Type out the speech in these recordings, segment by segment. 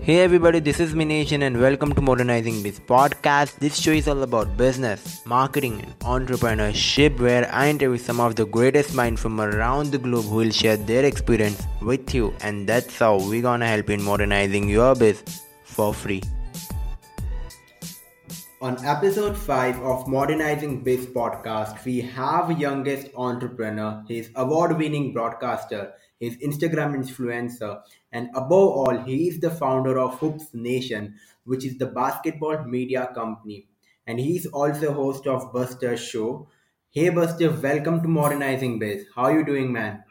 Hey everybody, this is Mination and welcome to Modernizing Biz podcast. This show is all about business, marketing, and entrepreneurship, where I interview some of the greatest minds from around the globe who will share their experience with you, and that's how we're gonna help in modernizing your biz for free. On episode 5 of Modernizing Biz podcast, we have youngest entrepreneur, his award-winning broadcaster, his Instagram influencer, and above all, he is the founder of Hoops Nation, which is the basketball media company. And he's also host of Buster Show. Hey Buster, welcome to Modernizing Biz. How are you doing, man?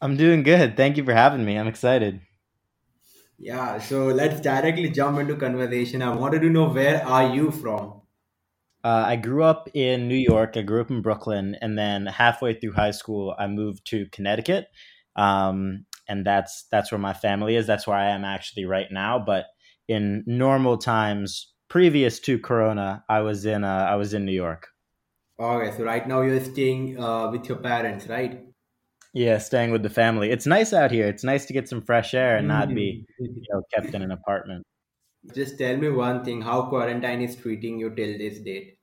I'm doing good. Thank you for having me. I'm excited. Yeah, so let's directly jump into conversation. I wanted to know where are you from? Uh, I grew up in New York. I grew up in Brooklyn, and then halfway through high school, I moved to Connecticut. Um, and that's that's where my family is. That's where I am actually right now. But in normal times, previous to Corona, I was in uh, I was in New York. Okay, so right now you're staying uh, with your parents, right? Yeah, staying with the family. It's nice out here. It's nice to get some fresh air and not be mm-hmm. you know kept in an apartment. Just tell me one thing: how quarantine is treating you till this date?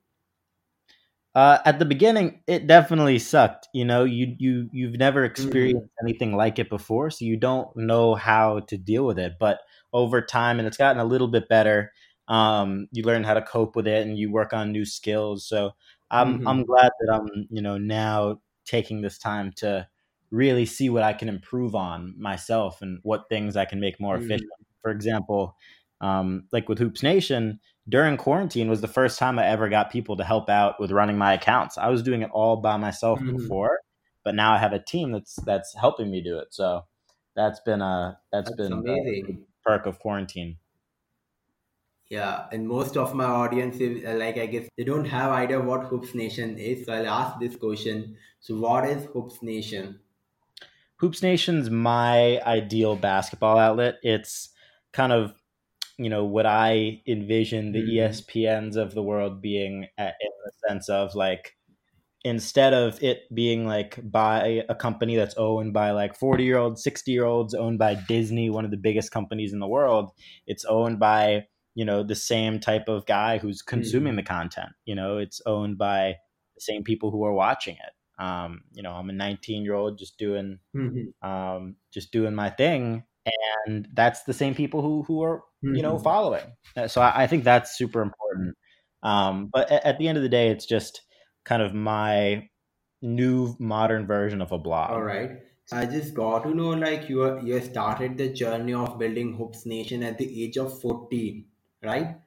Uh, at the beginning, it definitely sucked. You know, you you you've never mm-hmm. experienced mm-hmm. anything like it before, so you don't know how to deal with it. But over time, and it's gotten a little bit better. Um, you learn how to cope with it, and you work on new skills. So I'm mm-hmm. I'm glad that I'm you know now taking this time to really see what I can improve on myself and what things I can make more mm-hmm. efficient. For example, um, like with Hoops Nation, during quarantine was the first time I ever got people to help out with running my accounts. I was doing it all by myself mm-hmm. before, but now I have a team that's that's helping me do it. So that's been a that's, that's been amazing a perk of quarantine. Yeah, and most of my audience is uh, like I guess they don't have idea what Hoops Nation is. So I'll ask this question. So what is Hoops Nation? Hoops Nation's my ideal basketball outlet. It's kind of you know what I envision the mm-hmm. ESPNs of the world being at, in the sense of like instead of it being like by a company that's owned by like 40 year olds 60 year olds owned by disney one of the biggest companies in the world it's owned by you know the same type of guy who's consuming mm-hmm. the content you know it's owned by the same people who are watching it um, you know i'm a 19 year old just doing mm-hmm. um, just doing my thing and that's the same people who who are mm-hmm. you know mm-hmm. following. Uh, so I, I, think that's super important. Um, but at, at, the end of the day, it's just kind of my new modern version of a blog. All right. I just got to know like you are, you started the journey of building Hoops Nation at the age of 14, right?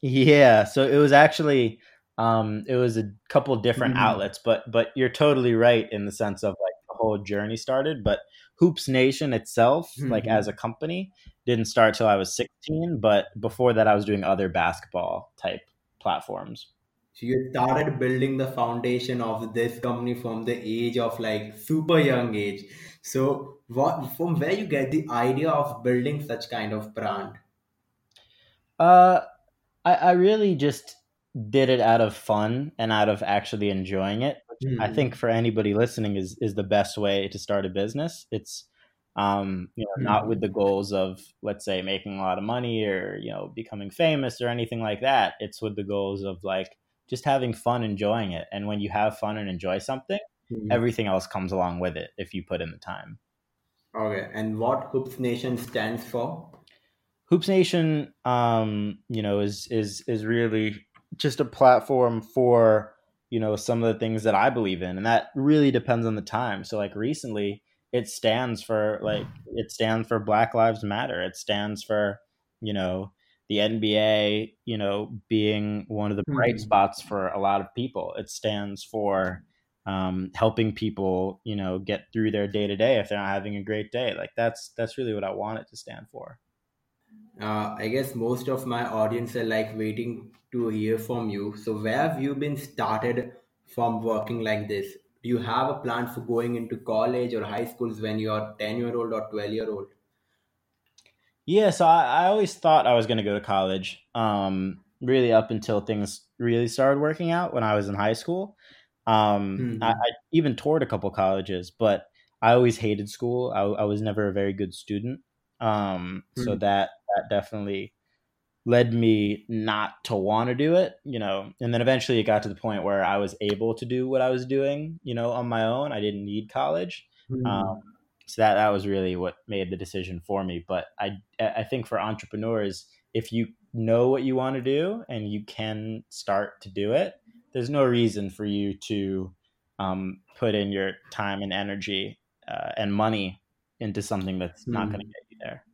Yeah. So it was actually um, it was a couple different mm-hmm. outlets, but but you're totally right in the sense of like the whole journey started. But Hoops Nation itself, mm-hmm. like as a company, didn't start till I was 16. But before that, I was doing other basketball type platforms. So you started building the foundation of this company from the age of like super young age. So what from where you get the idea of building such kind of brand? Uh, I, I really just did it out of fun and out of actually enjoying it mm-hmm. I think for anybody listening is is the best way to start a business. It's um, you know, mm-hmm. not with the goals of let's say making a lot of money or you know becoming famous or anything like that. It's with the goals of like just having fun, enjoying it. And when you have fun and enjoy something, mm-hmm. everything else comes along with it if you put in the time. Okay, and what Hoops Nation stands for? Hoops Nation, um, you know, is is is really just a platform for you know some of the things that i believe in and that really depends on the time. So like recently it stands for like it stands for black lives matter. It stands for you know the nba you know being one of the bright mm-hmm. spots for a lot of people. It stands for um, helping people you know get through their day to day if they're not having a great day. Like that's that's really what i want it to stand for uh, I guess most of my audience are like waiting to hear from you. So where have you been started from working like this? Do you have a plan for going into college or high schools when you're 10 year old or 12 year old? Yeah, so I, I always thought I was going to go to college, um, really up until things really started working out when I was in high school. Um, I, hmm I even toured a couple colleges, but I always hated school. I, I was never a very good student. Um, so hmm that that definitely led me not to want to do it, you know. And then eventually it got to the point where I was able to do what I was doing, you know, on my own. I didn't need college. Um, hmm so that that was really what made the decision for me. But I I think for entrepreneurs, if you know what you want to do and you can start to do it, there's no reason for you to um, put in your time and energy uh, and money into something that's not going to hmm get there.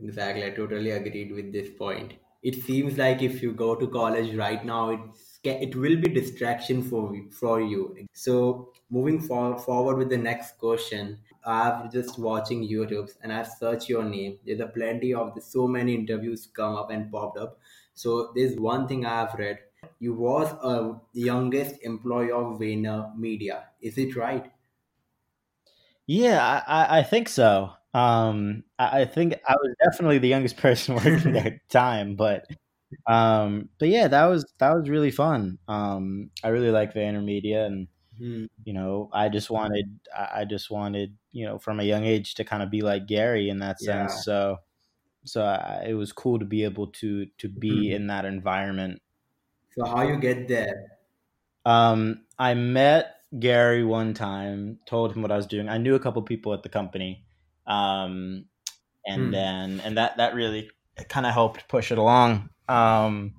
Exactly, I totally agreed with this point. It seems like if you go to college right now, it's it will be distraction for for you. So moving for, forward with the next question, I've just watching YouTube's and I've searched your name. There's a plenty of the, so many interviews come up and popped up. So there's one thing I've read. You was a youngest employee of VaynerMedia. Is it right? Yeah, I, I think so. Um, I, I think I was definitely the youngest person working there at the time, but um, but yeah, that was that was really fun. Um, I really like VaynerMedia, and Hmm. you know, I just wanted I just wanted you know from a young age to kind of be like Gary in that Yeah. sense. So so I, it was cool to be able to to be Hmm. in that environment. So how you get there? Um, I met Gary one time, told him what I was doing. I knew a couple people at the company. Um, and Hmm. then and that that really kind of helped push it along. Um,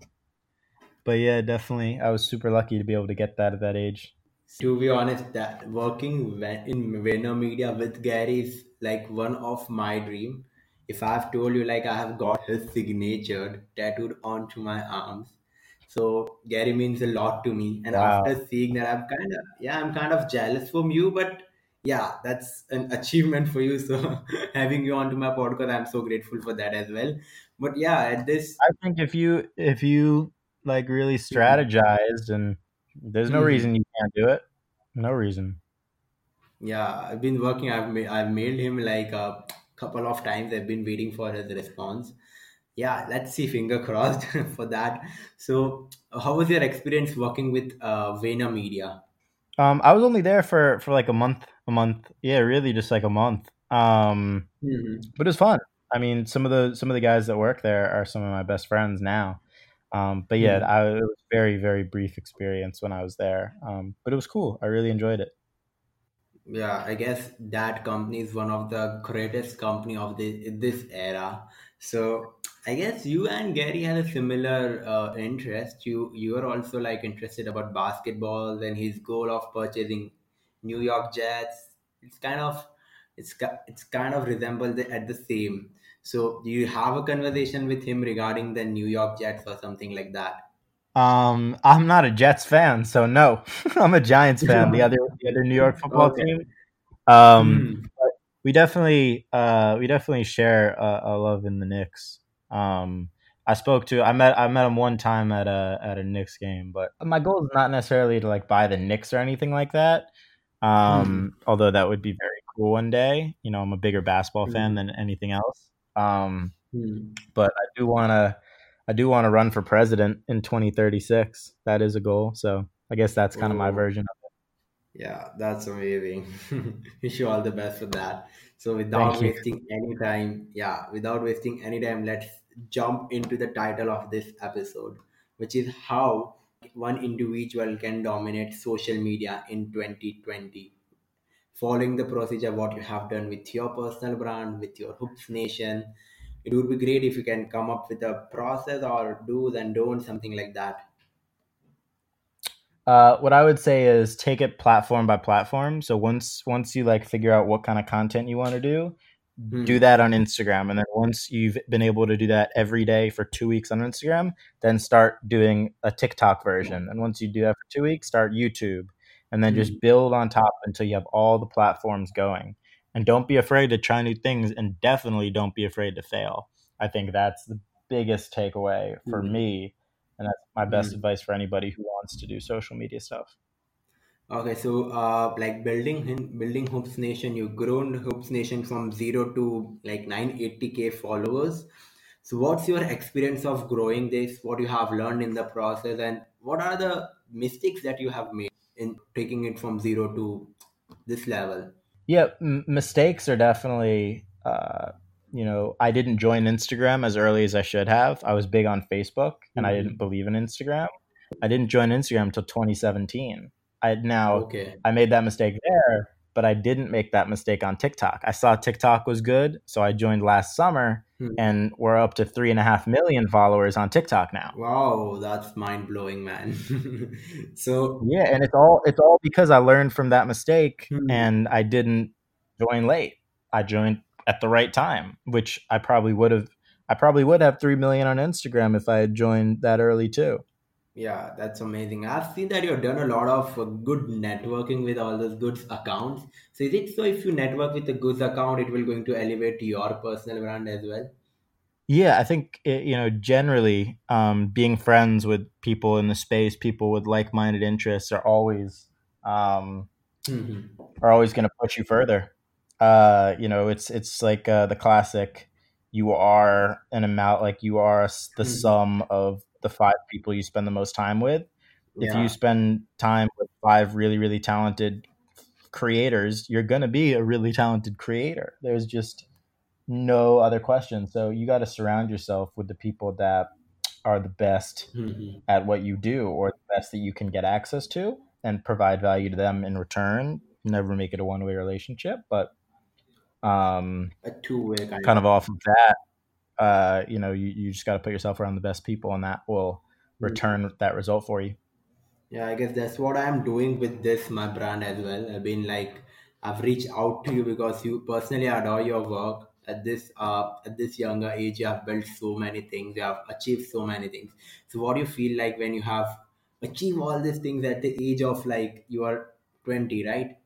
but yeah, definitely, I was super lucky to be able to get that at that age. To be honest, that working in VaynerMedia with Gary is like one of my dream. If I've told you like I have got his signature tattooed onto my arms, so Gary means a lot to me. And Wow. after seeing that, I'm kind of yeah, I'm kind of jealous from you, but yeah, that's an achievement for you. So having you onto my podcast, I'm so grateful for that as well. But yeah, at this. I think if you if you like really mm-hmm. strategized and there's no mm-hmm. reason you can't do it. No reason. Yeah, I've been working. I've ma- I've mailed him like a couple of times. I've been waiting for his response. Yeah, let's see. Finger crossed for that. So, how was your experience working with uh, VaynerMedia? Um, I was only there for for like a month, a month. Yeah, really, just like a month. Um, hmm but it was fun. I mean, some of the some of the guys that work there are some of my best friends now. Um, but yeah, hmm I, it was very very brief experience when I was there. Um, but it was cool. I really enjoyed it. Yeah, I guess that company is one of the greatest company of the this era. So I guess you and Gary had a similar uh, interest. You you are also like interested about basketball and his goal of purchasing New York Jets. It's kind of it's it's kind of resemble at the same. So do you have a conversation with him regarding the New York Jets or something like that? Um, I'm not a Jets fan, so no, I'm a Giants fan. The other the other New York football Okay. team. Um, Hmm. we definitely uh we definitely share a, a love in the Knicks. Um, I spoke to I met I met him one time at a at a Knicks game, but my goal is not necessarily to like buy the Knicks or anything like that. Um, although that would be very cool one day. You know, I'm a bigger basketball fan Hmm. than anything else. Um, Hmm. but I do want to I do want to run for president in 2036. That is a goal. So I guess that's kind of my version of Yeah, that's amazing. Wish you all the best for that. So, it. Thank without you. wasting any time, yeah, without wasting any time, let's jump into the title of this episode, which is how one individual can dominate social media in 2020. Following the procedure, what you have done with your personal brand, with your Hoops Nation, it would be great if you can come up with a process or do's and don'ts, something like that. Uh, what I would say is take it platform by platform. So once once you like figure out what kind of content you want to do, do Hmm. that on Instagram, and then once you've been able to do that every day for two weeks on Instagram, then start doing a TikTok version. And once you do that for two weeks, start YouTube, and then Hmm. just build on top until you have all the platforms going. And don't be afraid to try new things, and definitely don't be afraid to fail. I think that's the biggest takeaway for Hmm. me, and that's my best Hmm. advice for anybody who wants to do social media stuff. Okay, so uh, like building building Hoops Nation, you've grown Hoops Nation from zero to like 980k followers. So, what's your experience of growing this? What you have learned in the process, and what are the mistakes that you have made in taking it from zero to this level? Yeah, m- mistakes are definitely. Uh, you know, I didn't join Instagram as early as I should have. I was big on Facebook, and I Mhm. didn't believe in Instagram. I didn't join Instagram until 2017. I now Okay. I made that mistake there, but I didn't make that mistake on TikTok. I saw TikTok was good, so I joined last summer, Hmm. and we're up to three and a half million followers on TikTok now. Wow, that's mind blowing, man. so, Yeah, and it's all it's all because I learned from that mistake, Hmm. and I didn't join late. I joined at the right time, which I probably would have. I probably would have three million on Instagram if I had joined that early too. yeah, that's amazing. I've seen that you've done a lot of uh, good networking with all those goods accounts. So, is it so if you network with a goods account, it will going to elevate your personal brand as well? Yeah, I think it, you know generally um, being friends with people in the space, people with like-minded interests, are always um, Mhm. are always going to push you further. Uh, you know, it's it's like uh, the classic: you are an amount, like you are the Mhm. sum of the five people you spend the most time with. If you spend time with five really really talented creators, you're going to be a really talented creator. There's just no other question. So you got to surround yourself with the people that are the best Mhm. at what you do or the best that you can get access to and provide value to them in return. Never make it a one way relationship, but um, A two-way kind kind of. of off of that, uh, you know, you, you just got to put yourself around the best people and that will Mhm. return that result for you. Yeah, I guess that's what I'm doing with this my brand as well. I've been like I've reached out to you because you personally adore your work. At this uh at this younger age, you have built so many things, you have achieved so many things. So what do you feel like when you have achieved all these things at the age of like you are 20, right?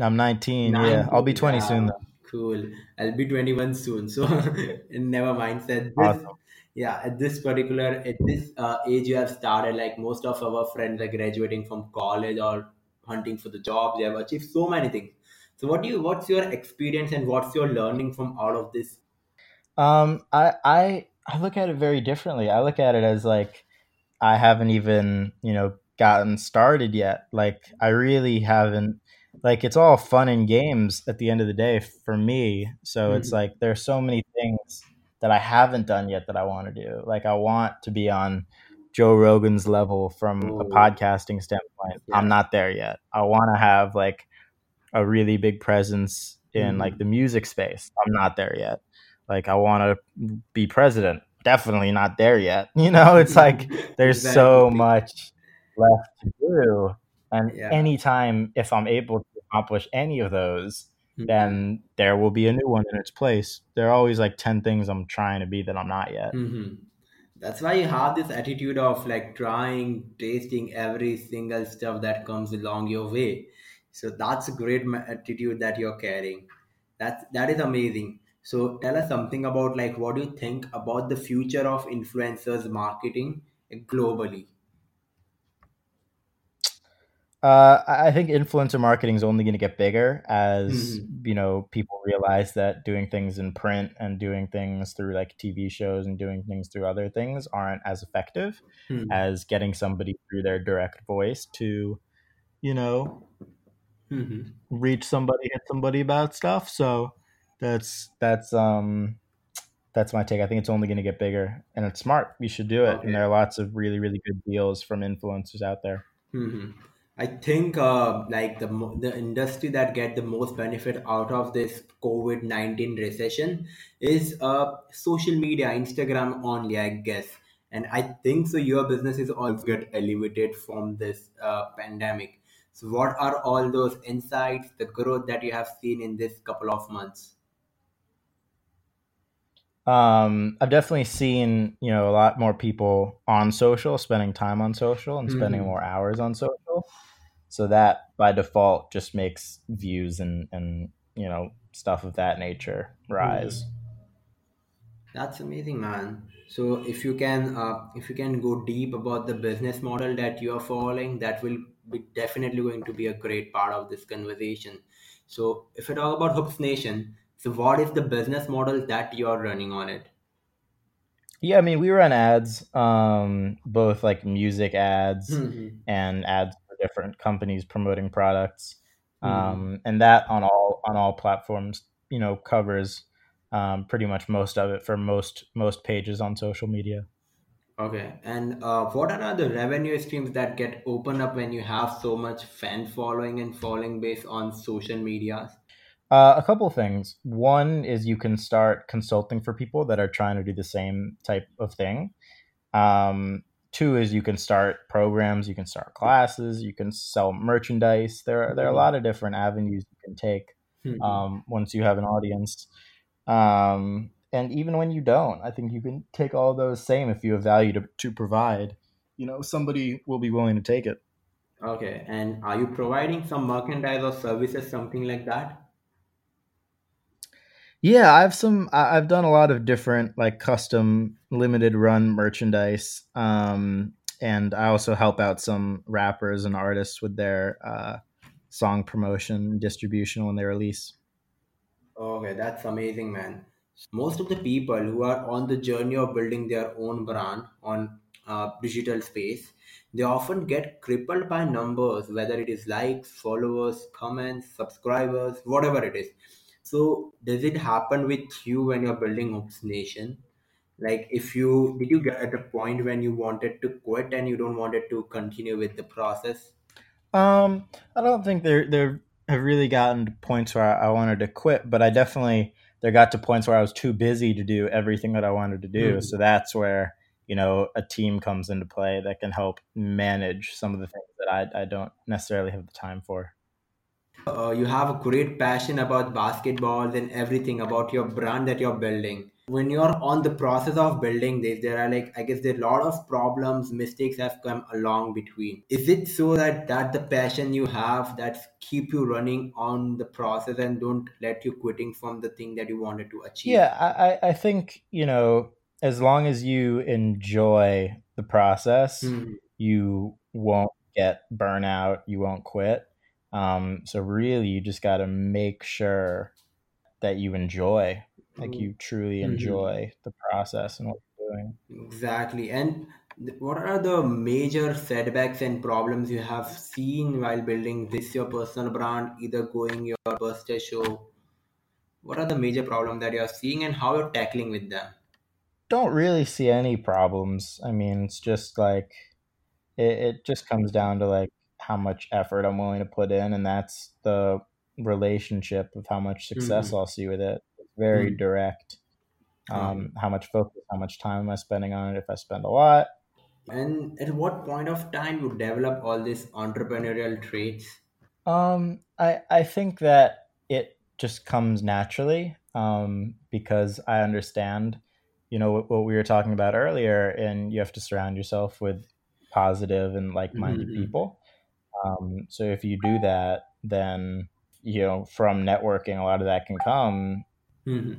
I'm 19. Yeah, I'll be 20 soon though. cool. I'll be 21 soon. So never mind. At this, Awesome. yeah, at this particular, at this uh, age you have started, like most of our friends are graduating from college or hunting for the job. They have achieved so many things. So what do you, what's your experience and what's your learning from all of this? Um, I I I look at it very differently. I look at it as like I haven't even, you know, gotten started yet. Like I really haven't like it's all fun and games at the end of the day for me. So it's Mhm. like there's so many things that I haven't done yet that I want to do. Like I want to be on Joe Rogan's level from a Oh, podcasting standpoint. I'm not there yet. I want to have like a really big presence in like Mhm. the music space. I'm not there yet. Like I want to be president. Definitely not there yet. You know, it's like there's so much left to do. And Yeah. anytime if I'm able to accomplish any of those, Mhm. then there will be a new one in its place. There are always like 10 things I'm trying to be that I'm not yet. Mhm. That's why you have this attitude of like trying, tasting every single stuff that comes along your way. So that's a great attitude that you're carrying. That's that is amazing. So tell us something about like what do you think about the future of influencers marketing globally? Uh, I think influencer marketing is only going to get bigger as Mhm. you know people realize that doing things in print and doing things through like TV shows and doing things through other things aren't as effective Mhm. as getting somebody through their direct voice to you know Mhm. reach somebody, hit somebody about stuff. So that's that's um that's my take. I think it's only going to get bigger, and it's smart. You should do it, and there are lots of really really good deals from influencers out there. I think uh, like the mo- the industry that get the most benefit out of this COVID nineteen recession is uh, social media, Instagram only, I guess. And I think so. Your business is also get elevated from this uh, pandemic. So, what are all those insights, the growth that you have seen in this couple of months? Um, I've definitely seen you know a lot more people on social, spending time on social, and spending hmm more hours on social. So that by default just makes views and and you know stuff of that nature rise. hmm That's amazing, man. So if you can, uh, if you can go deep about the business model that you are following, that will be definitely going to be a great part of this conversation. So if I talk about Hoops Nation, so what is the business model that you are running on it? Yeah, I mean, we run ads, um, both like music ads hmm and ads different companies promoting products, hmm um, and that on all on all platforms, you know, covers um, pretty much most of it for most most pages on social media. Okay. And uh, what are the revenue streams that get opened up when you have so much fan following and following base on social media? Uh, a couple things. One is you can start consulting for people that are trying to do the same type of thing. Um, two is you can start programs, you can start classes, you can sell merchandise. There are, there are a hmm lot of different avenues you can take hmm um, once you have an audience. Um, and even when you don't, I think you can take all those same if you have value to, to provide. You know, somebody will be willing to take it. Okay. And are you providing some merchandise or services, something like that? Yeah, I've some. I've done a lot of different like custom limited run merchandise, um, and I also help out some rappers and artists with their uh, song promotion distribution when they release. Okay, that's amazing, man. Most of the people who are on the journey of building their own brand on uh, digital space, they often get crippled by numbers, whether it is likes, followers, comments, subscribers, whatever it is. So, does it happen with you when you're building Hoops Nation? Like, if you did you get at a point when you wanted to quit and you don't wanted to continue with the process? Um, I don't think there there have really gotten to points where I, I wanted to quit, but I definitely there got to points where I was too busy to do everything that I wanted to do. Hmm. So that's where you know a team comes into play that can help manage some of the things that I, I don't necessarily have the time for. Uh, you have a great passion about basketballs and everything about your brand that you're building. When you're on the process of building this there are like i guess there are a lot of problems mistakes have come along between. Is it so that that the passion you have that keep you running on the process and don't let you quitting from the thing that you wanted to achieve? Yeah, I, I think, you know, as long as you enjoy the process, hmm. you won't get burnout, you won't quit. Um, so really you just got to make sure that you enjoy, like you truly hmm enjoy the process and what you're doing. Exactly. And what are the major setbacks and problems you have seen while building this your personal brand, either going your birthday show? What are the major problems that you're seeing and how you're tackling with them? Don't really see any problems. I mean, it's just like it, it just comes down to like how much effort I'm willing to put in, and that's the relationship of how much success hmm I'll see with it. It's very hmm direct. Um, how much focus, how much time am I spending on it? If I spend a lot, And at what point of time you develop all these entrepreneurial traits? um, I I think that it just comes naturally um, because I understand, you know, what, what we were talking about earlier, and you have to surround yourself with positive and like-minded hmm people. Um, so if you do that, then you know from networking, a lot of that can come, hmm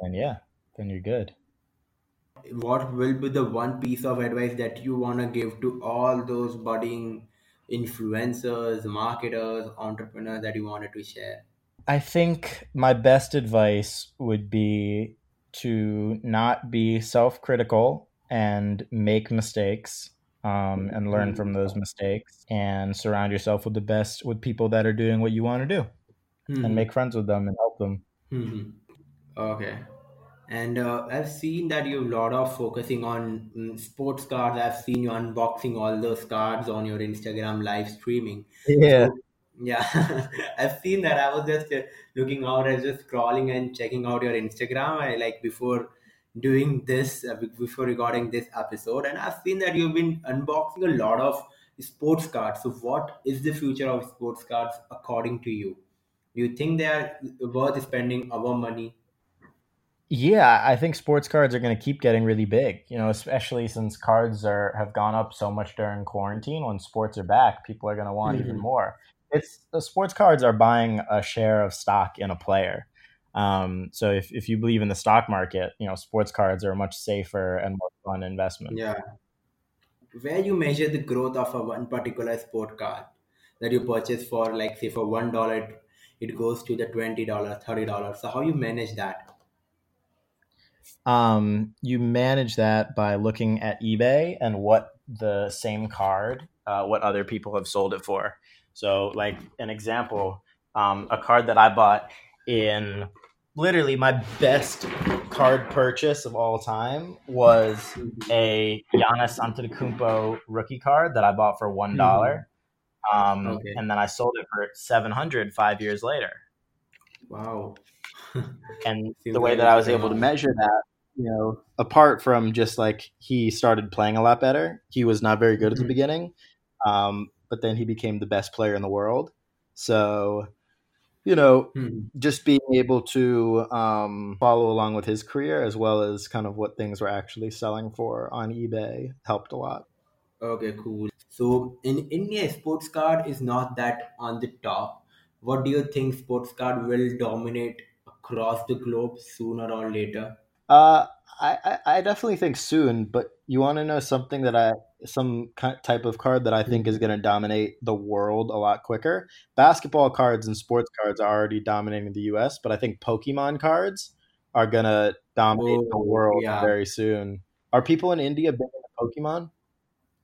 and yeah, then you're good. What will be the one piece of advice that you want to give to all those budding influencers, marketers, entrepreneurs that you wanted to share? I think my best advice would be to not be self-critical and make mistakes um, and learn from those mistakes and surround yourself with the best with people that are doing what you want to do and hmm make friends with them and help them hmm Okay. And uh, I've seen that you have a lot of focusing on mm, sports cards. I've seen you unboxing all those cards on your Instagram live streaming. yeah So yeah, I've seen that. I was just uh, looking out, I was just scrolling and checking out your Instagram. I like before doing this, uh, before recording this episode, and I've seen that you've been unboxing a lot of sports cards. So what is the future of sports cards according to you? Do you think they are worth spending our money? Yeah, I think sports cards are going to keep getting really big, you know, especially since cards are have gone up so much during quarantine. When sports are back, people are going to want even more. It's the sports cards are buying a share of stock in a player. Um, so if, if you believe in the stock market, you know, sports cards are a much safer and more fun investment. Yeah, where you measure the growth of a one particular sport card that you purchase for, like say for one dollar, it, goes to the twenty dollars, thirty dollars. So how you manage that? um, you manage that by looking at eBay and what the same card, uh, what other people have sold it for. So, like an example, um, a card that I bought in literally my best card purchase of all time was a Giannis Antetokounmpo rookie card that I bought for one dollar, um, Okay. and then I sold it for seven hundred five years later. Wow. And the way that I was able to measure that, you know, apart from just like he started playing a lot better, he was not very good at the Mhm. beginning, um, but then he became the best player in the world. So, you know, Hmm. just being able to um, follow along with his career as well as kind of what things were actually selling for on eBay helped a lot. Okay, cool. So in India, sports card is not that on the top. What do you think sports card will dominate across the globe sooner or later? Uh, I, I definitely think soon, but you want to know something that I some type of card that I think is going to dominate the world a lot quicker. Basketball cards and sports cards are already dominating the U.S., but I think Pokemon cards are going to dominate the Oh, world yeah. very soon. Are people in India big into Pokemon?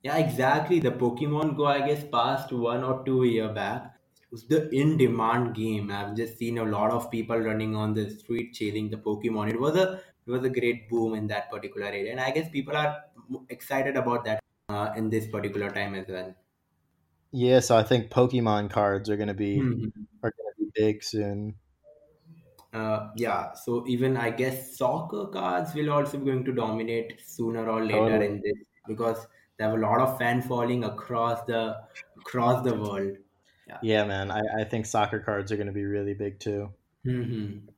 Yeah, exactly. The Pokemon Go, I guess, passed one or two year back. It was the in-demand game. I've just seen a lot of people running on the street chasing the Pokemon. It was a it was a great boom in that particular area, and I guess people are excited about that uh, in this particular time as well. Yeah, so I think Pokemon cards are going to be Mhm. are going to be big soon. Uh, yeah, so even I guess soccer cards will also be going to dominate sooner or later Totally. in this because they have a lot of fan following across the across the world. Yeah. Yeah, man. I, I think soccer cards are going to be really big too. hmm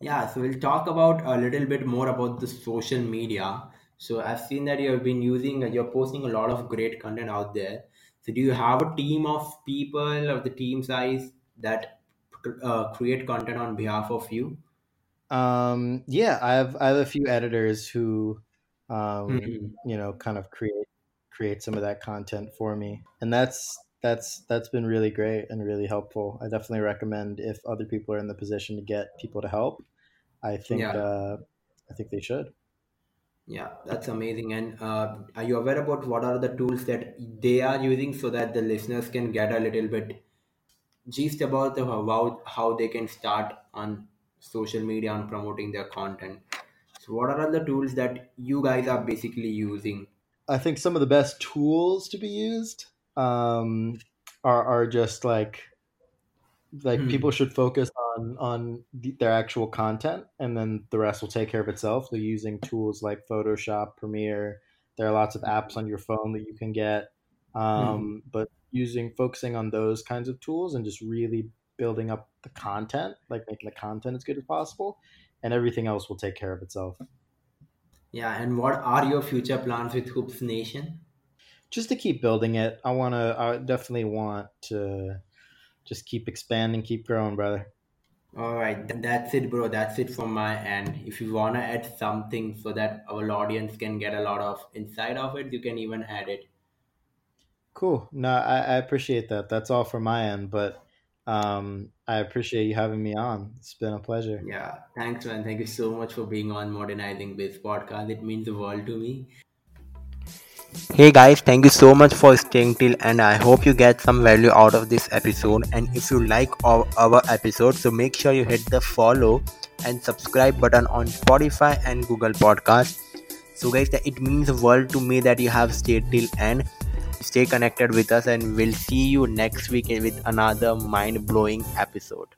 Yeah, so we'll talk about a little bit more about the social media. So I've seen that you've been using, you're posting a lot of great content out there. So do you have a team of people of the team size that uh, create content on behalf of you? Um, yeah, I have I have a few editors who, um, Mhm. you know, kind of create create some of that content for me, and that's that's that's been really great and really helpful. I definitely recommend if other people are in the position to get people to help. I think Yeah. uh, I think they should. Yeah, that's amazing. And uh, are you aware about what are the tools that they are using so that the listeners can get a little bit gist about the, about how they can start on social media and promoting their content? So, what are the tools that you guys are basically using? I think some of the best tools to be used um, are are just like like Hmm. people should focus on on the, their actual content and then the rest will take care of itself so using tools like photoshop premiere there are lots of apps on your phone that you can get Hmm. um, but using focusing on those kinds of tools and just really building up the content like making the content as good as possible and everything else will take care of itself Yeah, and what are your future plans with Hoops Nation? Just to keep building it i want to i definitely want to just keep expanding keep growing brother All right, that's it, bro. That's it from my end. If you wanna add something so that our audience can get a lot of insight of it, you can even add it. Cool. No, I, I appreciate that. That's all from my end, but um, I appreciate you having me on. It's been a pleasure. Yeah, thanks, man. Thank you so much for being on Modernizing Biz podcast. It means the world to me. Hey guys, thank you so much for staying till and I hope you get some value out of this episode. And if you like our, our episode, so make sure you hit the follow and subscribe button on Spotify and Google Podcast. So guys, it means the world to me that you have stayed till end. Stay connected with us and we'll see you next week with another mind blowing episode.